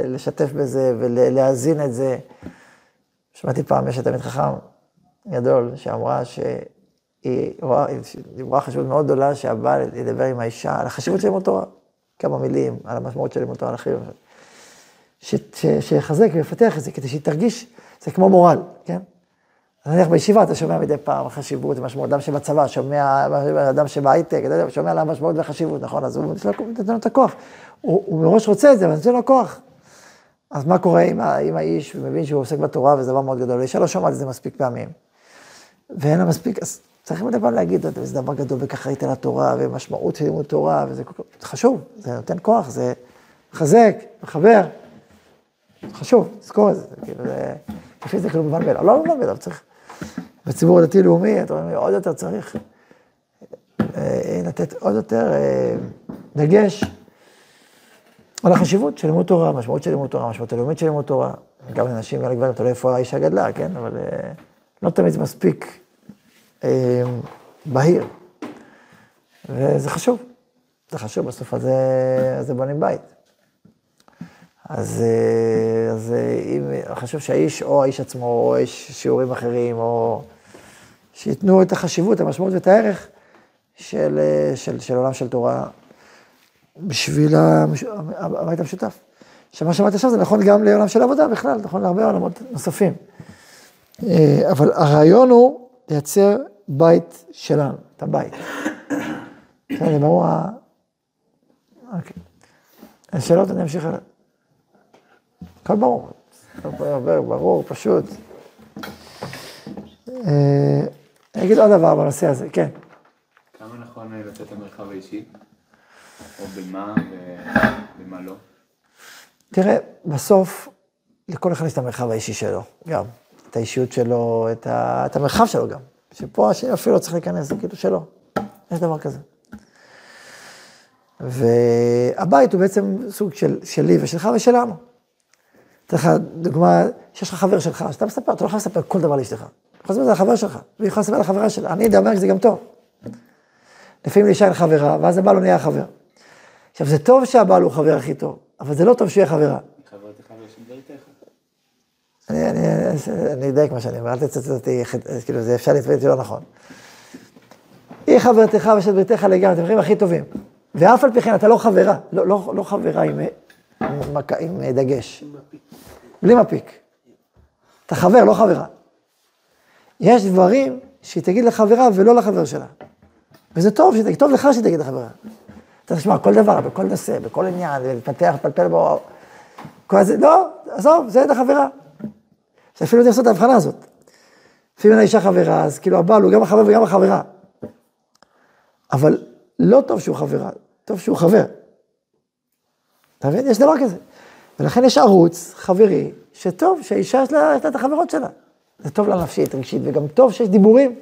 לשתף בזה ולהאזין את זה. שמעתי פעם, יש תלמיד חכם גדול שאמרה שהיא רואה, היא דיברה חשיבות מאוד גדולה שהבעל ידבר עם האישה על החשיבות של לימוד תורה. כמה מילים, על המשמעות של לימוד תורה, על החיוב. שיחזק ויפתח את זה, כדי שהיא תרגיש, זה כמו מורל, כן? נניח בישיבה אתה שומע מדי פעם חשיבות ומשמעות, אדם שבצבא שומע, אדם שבהייטק, שומע על המשמעות והחשיבות, נכון? אז הוא נותן לו- את הכוח. הוא, הוא מראש רוצה את זה, אבל נותן לו כוח. אז מה קורה ה- אם האיש מבין שהוא עוסק בתורה וזה דבר מאוד גדול, האישה לא שומעת את זה מספיק פעמים. ואין לה מספיק, אז צריך מדי פעם להגיד, "אתה יודע, זה דבר גדול וככה היית לתורה, ומשמעות של לימוד תורה, וזה חשוב, זה נותן כוח, זה מחזק, מחבר. חשוב, תזכור את זה כאילו, זה, לפי זה כאילו מובן מאליו, לא מובן מאליו, צריך, בציבור הדתי-לאומי, אתה אומר, עוד יותר צריך אה, לתת עוד יותר אה, דגש על החשיבות של לימוד תורה, המשמעות של לימוד תורה, המשמעות הלאומית של לימוד תורה, גם לנשים וגם לגברים, תלוי איפה האישה גדלה, כן, אבל אה, לא תמיד זה מספיק אה, בהיר, וזה חשוב, זה חשוב, בסוף הזה, זה בונים בית. אז, אה, אז אה, אם, חשוב שהאיש, או האיש עצמו, או יש שיעורים אחרים, או שייתנו את החשיבות, המשמעות ואת הערך של, אה, של, של עולם של תורה בשביל הבית המשותף. שמה שאמרתי עכשיו זה נכון גם לעולם של עבודה בכלל, נכון להרבה עולמות נוספים. אבל הרעיון הוא לייצר בית שלנו, את הבית. בסדר, ברור ה... אוקיי. אין שאלות, אני אמשיך הלאה. הכל ברור. הכל ברור, פשוט. אה, אני אגיד עוד דבר בנושא הזה, כן. כמה נכון אה, לתת למרחב האישי? או במה ובמה לא? תראה, בסוף, לכל אחד יש את המרחב האישי שלו, גם. את האישיות שלו, את, ה, את המרחב שלו גם. שפה השני אפילו לא צריך להיכנס, זה כאילו שלו. יש דבר כזה. והבית הוא בעצם סוג של שלי ושלך ושלנו. אתן לך דוגמה, שיש לך חבר שלך, שאתה מספר, אתה לא יכול לספר כל דבר לאשתך. אתה יכול לספר את לחבר שלך, והיא יכולה לספר לחברה שלה. אני אומר שזה גם טוב. לפעמים לאישה אין חברה, ואז הבעל הוא נהיה חבר. עכשיו, זה טוב שהבעל הוא חבר הכי טוב, אבל זה לא טוב שיהיה חברה. חברתך ושמדלתך. אני, אני, אני אדייק מה שאני אומר, אל תצטט אותי, כאילו, זה אפשר להתפלל לא נכון. היא חברתך ושל בריתך לגמרי, אתם חברים הכי טובים. ואף על פי כן, אתה לא חברה, לא, לא, לא חברה עם, עם, עם דגש. בלי מפיק. אתה חבר, לא חברה. יש דברים שהיא תגיד לחברה ולא לחבר שלה. וזה טוב, שתגיד, טוב לך שהיא תגיד לחברה. אתה תשמע, כל דבר, בכל נושא, בכל עניין, להתפתח, לפלפל בו, כל זה, לא, עזוב, זה לחברה. שאפילו לעשות את ההבחנה הזאת. לפעמים אין האישה חברה, אז כאילו הבעל הוא גם החבר וגם החברה. אבל לא טוב שהוא חברה, טוב שהוא חבר. אתה מבין? יש דבר כזה. ולכן יש ערוץ חברי, שטוב שהאישה יש לה יש לה את החברות שלה. זה טוב לה נפשית, רגשית, וגם טוב שיש דיבורים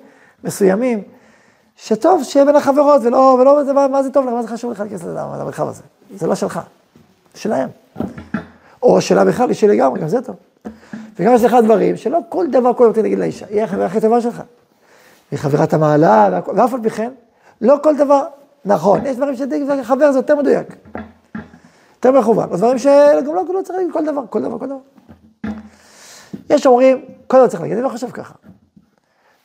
מסוימים, שטוב שיהיה בין החברות, ולא, ולא, זה, מה, מה זה טוב לך, מה זה חשוב לך להיכנס למרחב הזה? זה לא שלך, שלהם. או שלה בכלל, היא שלי לגמרי, גם זה טוב. וגם יש לך דברים שלא כל דבר כל דבר תגיד לאישה, היא החברה הכי טובה שלך. היא חברת המעלה, ואף על פי כן, לא כל דבר, נכון, יש דברים שתגיד חבר זה יותר מדויק. יותר מכוון, דברים שגם לא, לא צריך להגיד כל דבר, כל דבר, כל דבר. יש אומרים, כל דבר צריך להגיד, אני לא חושב ככה.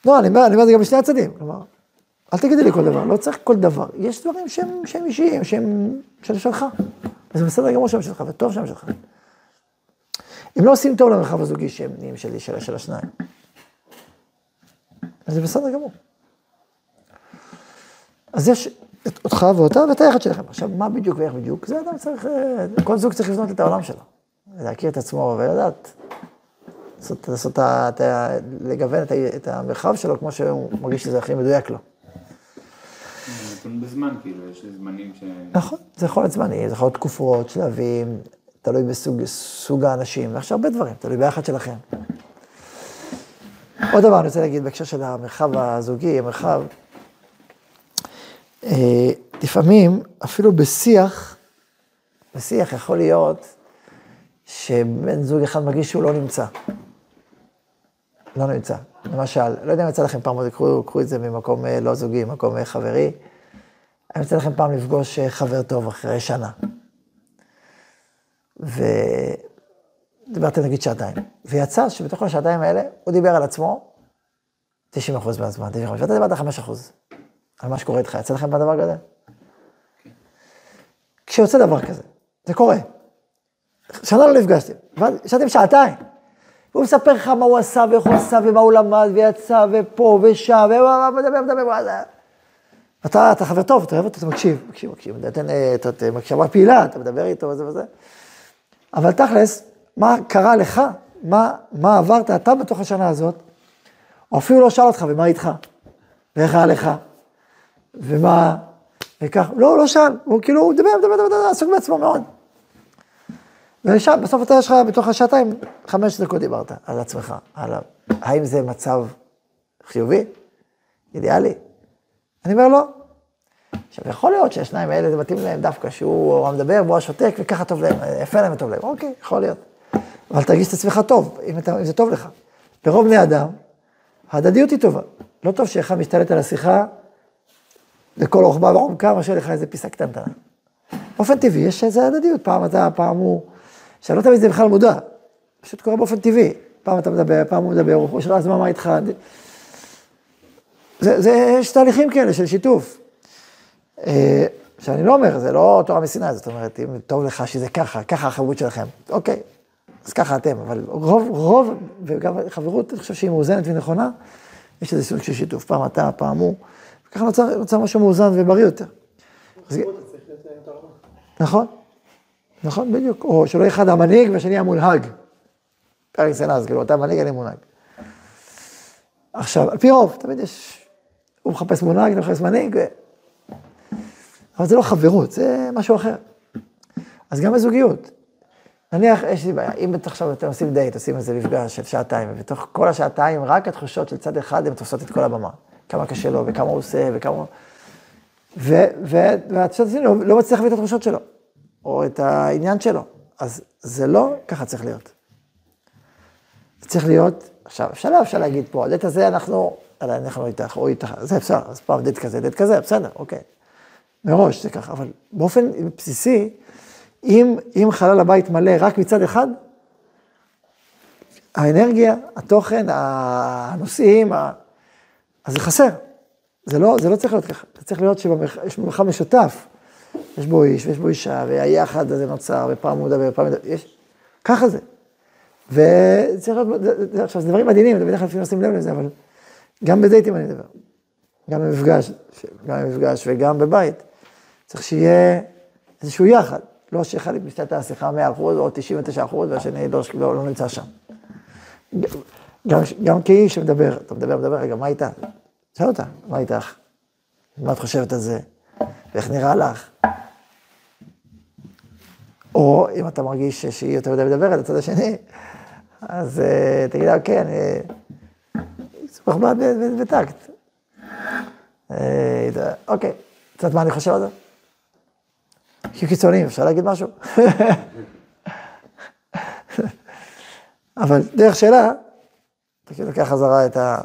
לא, אני אומר, אני אומר את זה גם בשני הצדדים, כלומר, אל תגידי לי כל דבר, לא צריך כל דבר. יש דברים שהם, שהם אישיים, שהם של שלך. וזה בסדר גמור שהם שלך, וטוב שהם שלך. אם לא עושים טוב למרחב הזוגי שהם נהיים שלי, של, של השניים. אז זה בסדר גמור. אז יש אותך ואותה ואת היחד שלכם. עכשיו, מה בדיוק ואיך בדיוק? זה אדם צריך, אה, כל זוג צריך לבנות את העולם שלו. להכיר את עצמו ולדעת, לעשות, לעשות, את ה- לגוון את, את המרחב שלו כמו שהוא מרגיש שזה הכי מדויק לו. נתון בזמן, כאילו, יש זמנים ש... נכון, זה יכול להיות זמני, זה יכול להיות תקופות, שלבים, תלוי בסוג סוג האנשים, ויש הרבה דברים, תלוי ביחד שלכם. עוד דבר אני רוצה להגיד בהקשר של המרחב הזוגי, המרחב, לפעמים אפילו בשיח, בשיח יכול להיות שבן זוג אחד מרגיש שהוא לא נמצא. לא נמצא. למשל, לא יודע אם יצא לכם פעם, קחו, את זה ממקום אה, לא זוגי, מקום אה, חברי. אני יצא לכם פעם לפגוש אה, חבר טוב אחרי שנה. ודיברתם נגיד שעתיים. ויצא שבתוך השעתיים האלה, הוא דיבר על עצמו 90 אחוז מהזמן, 95, ואתה דיברת 5 אחוז. על מה שקורה איתך. יצא לכם פעם דבר כזה? כשיוצא דבר כזה, זה קורה. שנה לא נפגשתם, ואז ישבתם שעתיים. והוא מספר לך מה הוא עשה ואיך הוא עשה ומה הוא למד ויצא ופה ושם ומדבר, מדבר, מדבר. אתה, אתה חבר טוב, אתה אוהב אותו, אתה מקשיב, מקשיב, מקשיב, אתה נותן, אה, מקשבה פעילה, אתה מדבר איתו וזה וזה. אבל תכלס, מה קרה לך? מה, מה עברת אתה בתוך השנה הזאת? הוא אפילו לא שאל אותך, ומה איתך? ואיך היה לך? ומה, וכך, לא, לא שאל, הוא כאילו, הוא מדבר, מדבר, מדבר, מדבר, עסוק בעצמו מאוד. ושם, בסוף אתה יש לך, בתוך השעתיים, חמש דקות דיברת על עצמך, על. האם זה מצב חיובי? אידיאלי? אני אומר לא. עכשיו, יכול להיות שהשניים האלה, זה מתאים להם דווקא, שהוא המדבר והוא השותק, וככה טוב להם, יפה להם וטוב להם, אוקיי, יכול להיות. אבל תרגיש את עצמך טוב, אם, אתה, אם זה טוב לך. לרוב בני אדם, ההדדיות היא טובה. לא טוב שאחד משתלט על השיחה לכל רוחבה ועומקה, מאשר לך איזה פיסה קטנטנה. באופן טבעי יש איזה הדדיות, פעם אתה, פעם הוא, שלא תמיד זה בכלל מודע, פשוט קורה באופן טבעי. פעם אתה מדבר, פעם הוא מדבר, הוא שואל אז מה, מה איתך? זה, זה, יש תהליכים כאלה של שיתוף. אה, שאני לא אומר, זה לא תורה מסיני, זאת אומרת, אם טוב לך שזה ככה, ככה החברות שלכם, אוקיי, אז ככה אתם, אבל רוב, רוב, וגם חברות, אני חושב שהיא מאוזנת ונכונה, יש איזה סוג של שיתוף, פעם אתה, פעם הוא, וככה נוצר, נוצר משהו מאוזן ובריא יותר. אז- נכון, נכון, בדיוק, או שלא אחד המנהיג והשני המונהג. פר אקסלנס, כאילו, אתה מנהיג, אני מונהג. עכשיו, על פי רוב, תמיד יש, הוא מחפש מונהג, אני מחפש מנהיג, ו... אבל זה לא חברות, זה משהו אחר. אז גם בזוגיות. נניח, יש לי בעיה, אם את עכשיו אתם עושים דייט, עושים איזה מפגש של שעתיים, ובתוך כל השעתיים רק התחושות של צד אחד הן תופסות את כל הבמה. כמה קשה לו, וכמה הוא עושה, וכמה... והצד השני לא, לא מצליח להביא את התחושות שלו, או את העניין שלו. אז זה לא ככה צריך להיות. זה צריך להיות, עכשיו, אפשר, אפשר להגיד פה, הדייט הזה אנחנו, אלא אנחנו איתך, או איתך, זה אפשר, אז פעם דייט כזה, דייט כזה, בסדר, אוקיי. מראש זה ככה, אבל באופן בסיסי, אם, אם חלל הבית מלא רק מצד אחד, האנרגיה, התוכן, הנושאים. אז זה חסר. זה לא, זה לא צריך להיות ככה, זה צריך להיות שיש מרחב משותף. יש בו איש ויש בו אישה, והיחד הזה נוצר, ופעם הוא מדבר, הוא מדבר, יש... ככה זה. וצריך להיות, עכשיו, זה דברים מדהימים, בדרך כלל לפעמים נשים לב לזה, אבל גם בדייטים אני מדבר. גם במפגש, גם במפגש וגם בבית. צריך שיהיה איזשהו יחד. לא שאחד משתת השיחה 100% או 99% והשני לא, לא, לא נמצא שם. גם, גם כאיש שמדבר, אתה מדבר, מדבר, רגע, מה איתה? שאל אותה, מה איתך? מה את חושבת על זה? ואיך נראה לך? או אם אתה מרגיש שהיא יותר מדי מדברת לצד השני, אז uh, תגיד לה, כן, סמך בה בטקט. אוקיי, את יודעת מה אני חושב על זה? שיהיו קיצוניים, אפשר להגיד משהו? אבל דרך שאלה, כאילו לוקח חזרה את ה...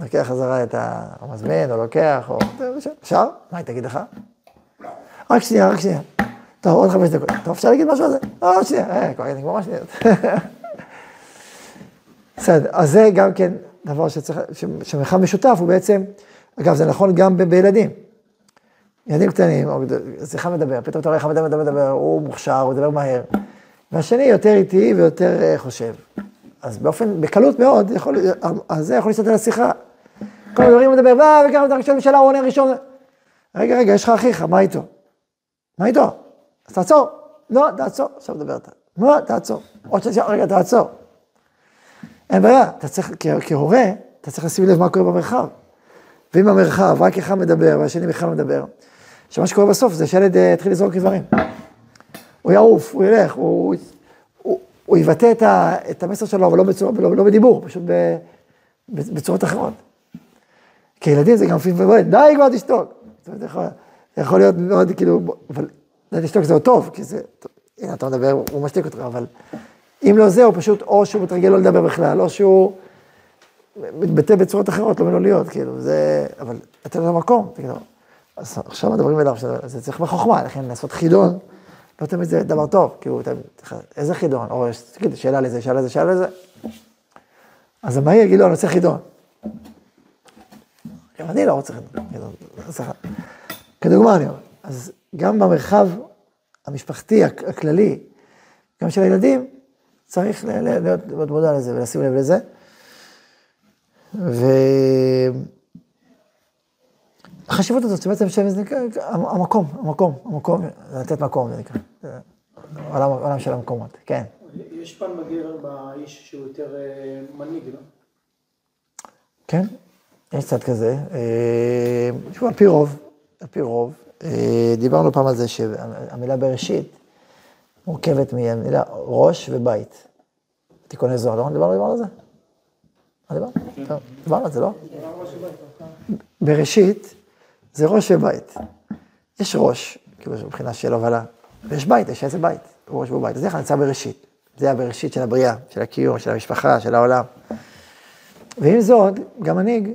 לוקח חזרה את המזמין, או לוקח, או... אפשר? מה היא תגיד לך? רק שנייה, רק שנייה. טוב, עוד חמש דקות. טוב, אפשר להגיד משהו על זה? לא, עוד שנייה. אה, כבר נגמר השניות. בסדר, אז זה גם כן דבר שצריך, שמרחב משותף הוא בעצם, אגב, זה נכון גם בילדים. ילדים קטנים, או שיחה מדבר, פתאום אתה רואה איך מדבר, מדבר, מדבר, הוא מוכשר, הוא מדבר מהר. והשני יותר איטי ויותר אה, חושב. אז באופן, בקלות מאוד, יכול, אז זה יכול להסתכל על השיחה. כל הדברים מדבר, בא, וככה אתה ראשון משאלה, הוא עונה ראשון. רגע, רגע, יש לך אחיך, מה איתו? מה איתו? אז תעצור. לא, תעצור. עכשיו מדבר אתה. לא, תעצור. עוד שנייה, רגע, תעצור. אין בעיה, אתה צריך, כהורה, אתה צריך לשים לב מה קורה במרחב. ואם במרחב רק אחד מדבר והשני בכלל לא מדבר, שמה שקורה בסוף זה שילד אה, יתחיל לזרוק איברים. הוא יעוף, הוא ילך, הוא, הוא, יבטא את, ה, את המסר שלו, אבל לא, בצור, לא, לא בדיבור, פשוט ב, בצורות אחרות. כי ילדים זה גם לפעמים, די כבר תשתוק. אומרת, יכול, יכול להיות מאוד כאילו, אבל די תשתוק זה עוד טוב, כי זה, הנה אתה מדבר, הוא משתיק אותך, אבל אם לא זה, הוא פשוט, או שהוא מתרגל לא לדבר בכלל, או שהוא מתבטא בצורות אחרות, לא מילוליות, כאילו, זה, אבל אתה יודע מקום, כאילו. אז עכשיו מדברים אליו, זה צריך בחוכמה, לכן לעשות חידון, לא תמיד זה דבר טוב, כאילו, איזה חידון? או תגיד, שאלה לזה, שאלה לזה, שאלה לזה. אז המאי יגיד לו, אני רוצה חידון. גם אני לא רוצה חידון. כדוגמה אני אומר. אז גם במרחב המשפחתי הכללי, גם של הילדים, צריך להיות מודע לזה ולשים לב לזה. ו... החשיבות הזאת, שבעצם שם זה נקרא, המקום, המקום, המקום, לתת מקום, זה נקרא. עולם, עולם של המקומות, כן. יש פן בגבר באיש שהוא יותר אה, מנהיג, לא? כן, יש קצת כזה. תשמעו, אה, על פי רוב, על פי רוב, אה, דיברנו פעם על זה שהמילה בראשית מורכבת מהמילה ראש ובית. תיקוני זוהר, לא דיברנו על זה? מה דיברנו? דיברנו על זה, לא? בראשית, זה ראש ובית. יש ראש, כאילו מבחינה של הובלה, ויש בית, יש איזה בית, ראש ובית. אז איך נמצא בראשית? זה הבראשית של הבריאה, של הקיום, של המשפחה, של העולם. ועם זאת, גם מנהיג,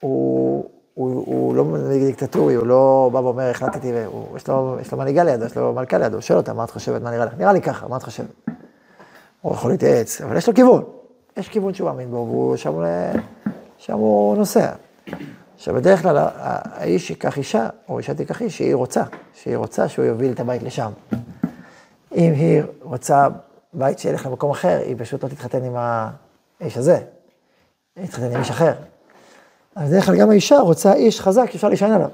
הוא, הוא, הוא לא מנהיג דיקטטורי, הוא לא בא ואומר, החלטתי, הוא, יש, לו, יש לו מנהיגה לידו, יש לו מלכה לידו, הוא שואל אותה, מה את חושבת, מה נראה לך? נראה לי ככה, מה את חושבת? הוא יכול להתייעץ, אבל יש לו כיוון. יש כיוון שהוא מאמין בו, ושם הוא נוסע. עכשיו, בדרך כלל האיש ייקח אישה, או אישה תיקח איש, שהיא רוצה, שהיא רוצה שהוא יוביל את הבית לשם. אם היא רוצה בית שילך למקום אחר, היא פשוט לא תתחתן עם האיש הזה, היא תתחתן עם איש אחר. אז בדרך כלל גם האישה רוצה איש חזק שאפשר להישען עליו.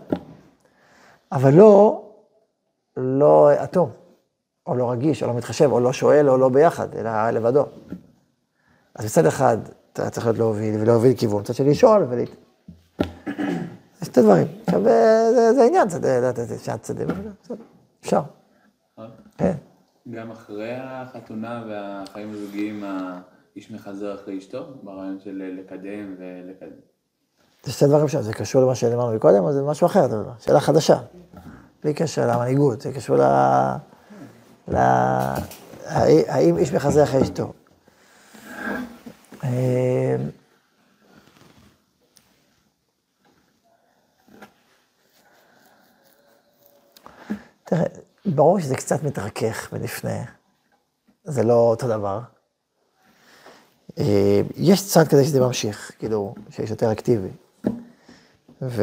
אבל לא, לא אטום, או לא רגיש, או לא מתחשב, או לא שואל, או לא ביחד, אלא לבדו. אז מצד אחד, אתה צריך להיות להוביל, ולהוביל כיוון, מצד שני לשאול, ולהת... יש את הדברים. עכשיו, זה, זה העניין, זה שני הצדדים, אפשר. כן. גם אחרי החתונה והחיים הזוגיים, האיש מחזר אחרי אשתו, ברעיון של לקדם ולקדם. זה שתי דברים שם, זה קשור למה שאמרנו מקודם, או זה משהו אחר, זה שאלה חדשה. בלי קשר למנהיגות, זה קשור ל... ל... האם איש מחזה אחרי אשתו. תראה, ברור שזה קצת מתרכך מלפני, זה לא אותו דבר. אה, יש צד כזה שזה ממשיך, כאילו, שיש יותר אקטיבי. ו...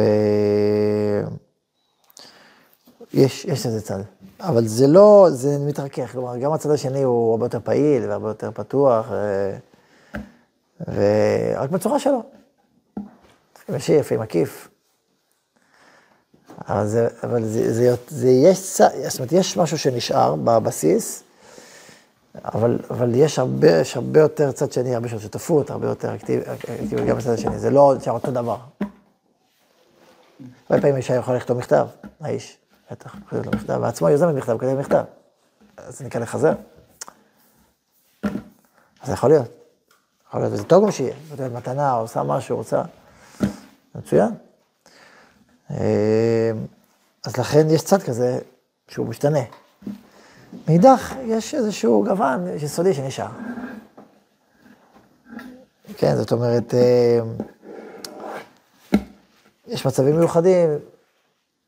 יש, איזה צד. אבל זה לא, זה מתרכך, כלומר, גם הצד השני הוא הרבה יותר פעיל והרבה יותר פתוח, ו... ורק בצורה שלו. ישיר, לפעמים עקיף. אבל זה, אבל זה, זה, זה יש, זאת אומרת, יש משהו שנשאר בבסיס, אבל, אבל יש הרבה, יש הרבה יותר צד שני, הרבה יותר שותפות, הרבה יותר אקטיבי, גם בצד השני, זה לא נשאר אותו דבר. הרבה פעמים אישה יכולה לכתוב מכתב, האיש, בטח, כותב לו מכתב, יוזם את מכתב, כותב מכתב. אז זה נקרא לחזר. אז זה יכול להיות. יכול להיות, וזה טוב גם שיהיה, נותנת מתנה, עושה משהו, רוצה, מצוין. אה, אז לכן יש צד כזה שהוא משתנה. מאידך, יש איזשהו גוון יסודי שנשאר. כן, זאת אומרת, אה, יש מצבים מיוחדים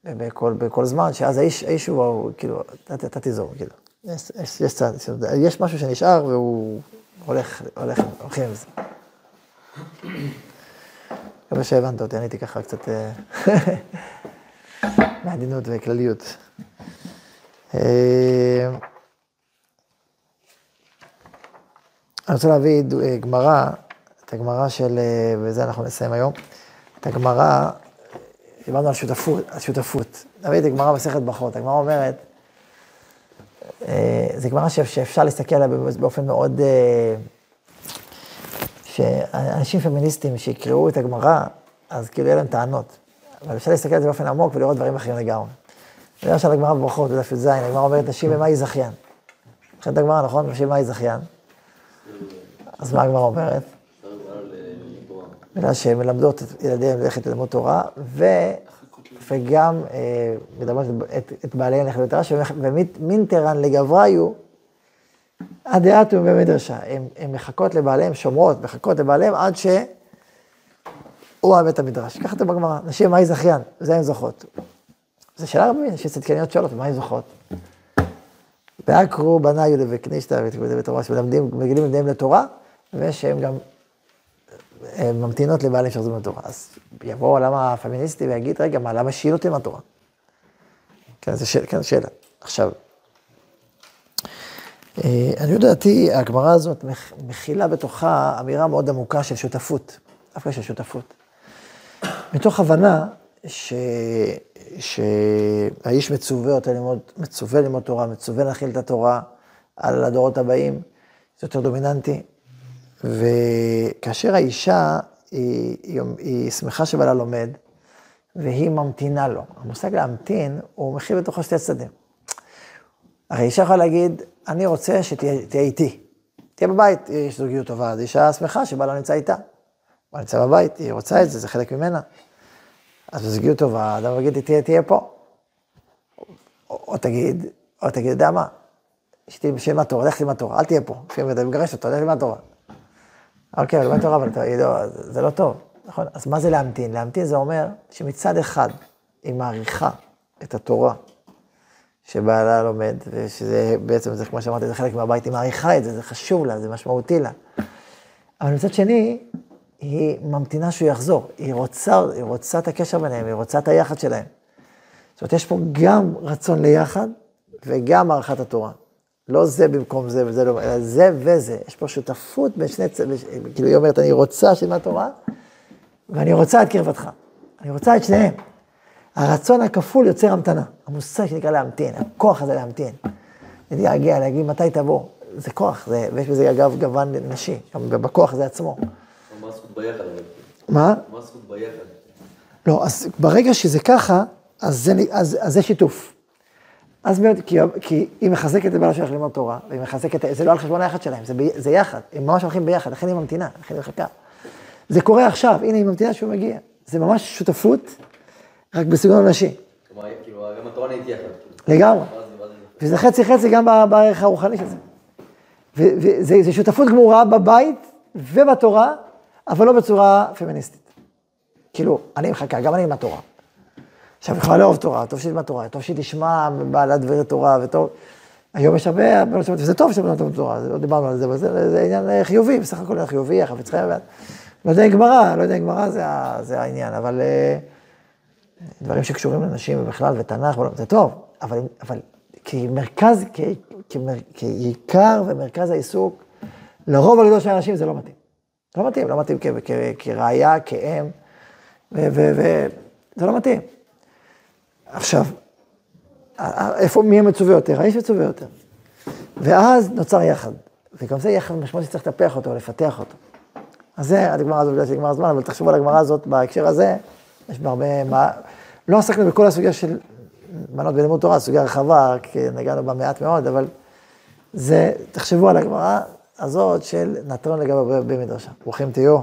בכל, בכל זמן, שאז האיש, האיש הוא, כאילו, אתה תיזור, כאילו. יש, יש, יש צד, יש משהו שנשאר והוא הולך, הולך, הולכים עם זה. מקווה שהבנת אותי, עניתי ככה קצת אה, מעדינות וכלליות. אה, אני רוצה להביא אה, גמרא, את הגמרא של, וזה אנחנו נסיים היום, את הגמרא, דיברנו על שותפות, על שותפות. נביא את הגמרא מסכת ברכות, הגמרא אומרת, זו גמרא שאפשר להסתכל עליה באופן מאוד... שאנשים פמיניסטים שיקראו את הגמרא, אז כאילו יהיה להם טענות. אבל אפשר להסתכל על זה באופן עמוק ולראות דברים אחרים לגמרי. למשל הגמרא בברכות, בדף י"ז, הגמרא אומרת נשים במאי זכיין. את הגמרא, נכון? נשים במאי זכיין. אז מה הגמרא אומרת? בגלל שהן מלמדות את ילדיהן ללכת ללמוד תורה, ו... וגם אה, מדברות את, את בעליהן ללכת לתורה, ומינטרן לגבריו, הדעתו במדרשה, הן מחכות לבעליהם, שומרות, מחכות לבעליהם עד שהוא הבית המדרש. ככה אתם בגמרא, נשים מהי זכיין, זה הן זוכות. זו שאלה רבה, נשים צדקניות שואלות, מה הן זוכות? ועקרו בניו לבקנישתא בתורה, שמלמדים, מגילים ילדיהם לתורה, ושהם גם ממתינות לבעלים שיחזרו לתורה. אז יבוא העולם הפמיניסטי ויגיד, רגע, מה, למה שיעילו אותי מהתורה? כן, זו שאלה. עכשיו, אה, אני לדעתי, הגמרא הזאת מכילה בתוכה אמירה מאוד עמוקה של שותפות, דווקא של שותפות. מתוך הבנה ש... שהאיש מצווה אותה ללמוד, מצווה ללמוד תורה, מצווה להכיל את התורה על הדורות הבאים, זה יותר דומיננטי. וכאשר האישה, היא, היא, היא שמחה שבעלה לומד, והיא ממתינה לו. המושג להמתין, הוא מכיל בתוכו שתי צדדים. הרי אישה יכולה להגיד, אני רוצה שתהיה איתי. תהיה בבית, יש זוגיות טובה, אז אישה שמחה שבעלה נמצא איתה. הוא נמצא בבית, היא רוצה את זה, זה חלק ממנה. אז בזוגיות טובה, אדם יגיד, תהיה, תהיה פה. או, או תגיד, או תגיד, יודע מה, שיהיה תורה, לך תלמד תורה, אל תהיה פה. לפעמים אתה מגרש אותו, לך תלמד תורה. אוקיי, ללמד תורה, אבל לא, זה לא טוב, נכון? אז מה זה להמתין? להמתין זה אומר שמצד אחד היא מעריכה את התורה שבעלה לומד, ושזה בעצם, זה כמו שאמרתי, זה חלק מהבית, היא מעריכה את זה, זה חשוב לה, זה משמעותי לה. אבל מצד שני, היא ממתינה שהוא יחזור, היא רוצה, היא רוצה את הקשר ביניהם, היא רוצה את היחד שלהם. זאת אומרת, יש פה גם רצון ליחד וגם הערכת התורה. לא זה במקום זה וזה לא, אלא זה וזה. יש פה שותפות בין שני צדדים, כאילו היא אומרת, אני רוצה שתלמד תורה, ואני רוצה את קרבתך. אני רוצה את שניהם. הרצון הכפול יוצר המתנה. המושג שנקרא להמתין, הכוח הזה להמתין. להתגעגע, להגיד מתי תבוא. זה כוח, זה, ויש בזה אגב גוון נשי, גם בכוח הזה עצמו. מה הזכות ביחד? מה? מה הזכות ביחד? לא, אז ברגע שזה ככה, אז זה, אז, אז זה שיתוף. אז באמת, כי, כי היא מחזקת את בעלה שלך ללמוד תורה, והיא מחזקת, זה לא על חשבון היחד שלהם, זה, ב, זה יחד, הם ממש הולכים ביחד, לכן היא ממתינה, לכן היא מחכה. זה קורה עכשיו, הנה היא ממתינה שהוא מגיע. זה ממש שותפות, רק בסגנון נשי, כלומר, כאילו, גם התורה נהייתי יחד. לגמרי. זה- מה זה- וזה חצי חצי גם בערך הרוחני של זה. וזה זה שותפות גמורה בבית ובתורה, אבל לא בצורה פמיניסטית. כאילו, אני מחכה, גם אני עם התורה. עכשיו, היא יכולה לאהוב תורה, טוב שתלמד תורה, טוב שהיא תשמע בעלת דברי תורה, וטוב... היום יש הרבה בנות שבנות, וזה טוב שבנות לומדות תורה, לא דיברנו על זה, אבל זה, זה עניין אה, חיובי, בסך הכל חיובי, החפץ חיים, לא יודע אם גמרא, לא יודע אם גמרא זה העניין, אבל אה, דברים שקשורים לנשים ובכלל, ותנ"ך, זה טוב, אבל, אבל כמרכז, כעיקר ומרכז העיסוק, לרוב הגדול של האנשים זה לא מתאים. לא מתאים, לא מתאים כ, כראיה, כאם, וזה לא מתאים. עכשיו, איפה, מי המצווה יותר? האיש מצווה יותר. ואז נוצר יחד. וגם זה יחד משמעות שצריך לטפח אותו, לפתח אותו. אז זה, הגמרא הזאת, בגלל שנגמר הזמן, אבל תחשבו על הגמרא הזאת בהקשר הזה, יש בה הרבה, מה, לא עסקנו בכל הסוגיה של בנות בלימוד תורה, סוגיה רחבה, כי נגענו בה מעט מאוד, אבל זה, תחשבו על הגמרא הזאת של נתון לגבי במדרשה. ברוכים תהיו.